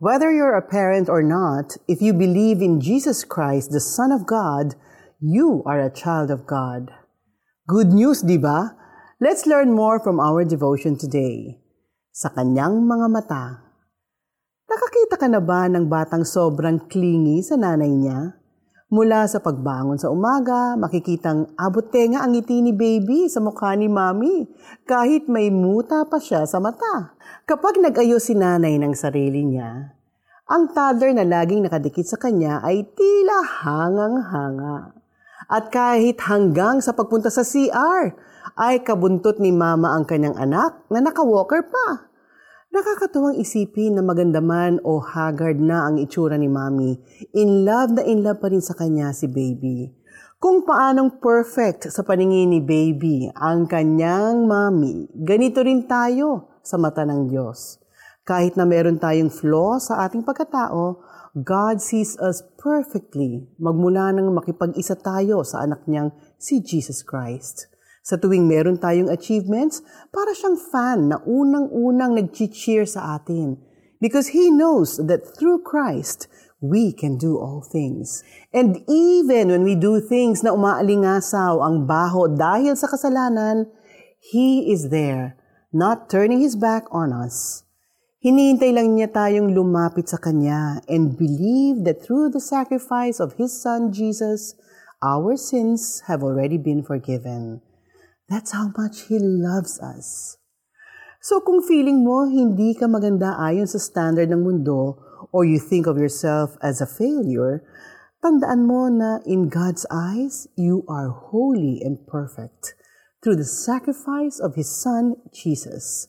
Whether you're a parent or not, if you believe in Jesus Christ, the Son of God, you are a child of God. Good news, di ba? Let's learn more from our devotion today. Sa kanyang mga mata. Nakakita ka na ba ng batang sobrang clingy sa nanay niya? Mula sa pagbangon sa umaga, makikitang abot tenga ang ngiti ni baby sa mukha ni mami, kahit may muta pa siya sa mata. Kapag nag-ayos si nanay ng sarili niya, ang toddler na laging nakadikit sa kanya ay tila hangang-hanga. At kahit hanggang sa pagpunta sa CR, ay kabuntot ni mama ang kanyang anak na nakawalker pa. Nakakatuwang isipin na maganda man o haggard na ang itsura ni mami, in love na in love pa rin sa kanya si baby. Kung paanong perfect sa paningin ni baby ang kanyang mami, ganito rin tayo sa mata ng Diyos. Kahit na meron tayong flaw sa ating pagkatao, God sees us perfectly magmula nang makipag-isa tayo sa anak niyang si Jesus Christ. Sa tuwing meron tayong achievements, para siyang fan na unang-unang nag-cheer sa atin. Because He knows that through Christ, we can do all things. And even when we do things na umaalingasaw ang baho dahil sa kasalanan, He is there not turning His back on us. Hinihintay lang niya tayong lumapit sa Kanya and believe that through the sacrifice of His Son Jesus, our sins have already been forgiven. That's how much He loves us. So kung feeling mo hindi ka maganda ayon sa standard ng mundo or you think of yourself as a failure, tandaan mo na in God's eyes, you are holy and perfect through the sacrifice of His Son, Jesus.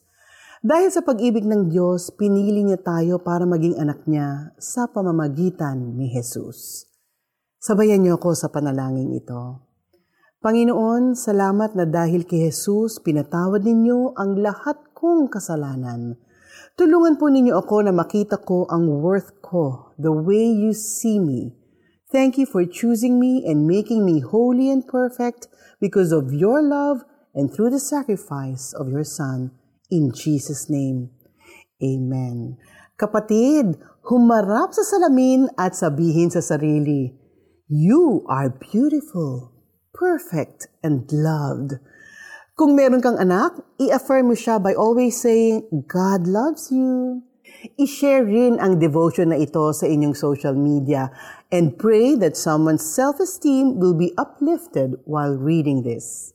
Dahil sa pag-ibig ng Diyos, pinili niya tayo para maging anak niya sa pamamagitan ni Jesus. Sabayan niyo ako sa panalangin ito. Panginoon, salamat na dahil kay Jesus, pinatawad ninyo ang lahat kong kasalanan. Tulungan po ninyo ako na makita ko ang worth ko, the way you see me. Thank you for choosing me and making me holy and perfect because of your love and through the sacrifice of your Son. In Jesus' name, Amen. Kapatid, humarap sa salamin at sabihin sa sarili, You are beautiful, perfect, and loved. Kung meron kang anak, i-affirm mo siya by always saying, God loves you. I-share rin ang devotion na ito sa inyong social media and pray that someone's self-esteem will be uplifted while reading this.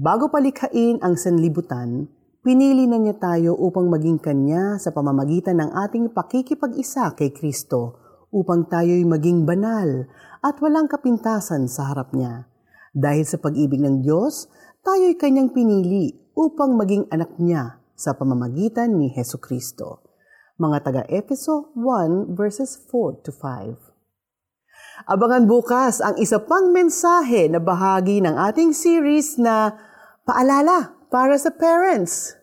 Bago palikhain ang sanlibutan, pinili na niya tayo upang maging kanya sa pamamagitan ng ating pakikipag-isa kay Kristo upang tayo'y maging banal at walang kapintasan sa harap niya. Dahil sa pag-ibig ng Diyos, tayo'y kanyang pinili upang maging anak niya sa pamamagitan ni Heso Kristo. Mga taga-Epeso 1 verses 4 to 5. Abangan bukas ang isa pang mensahe na bahagi ng ating series na Paalala para sa parents.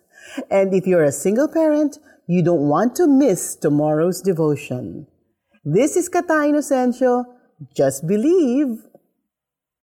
And if you're a single parent, you don't want to miss tomorrow's devotion. This is Kata Inocencio. Just believe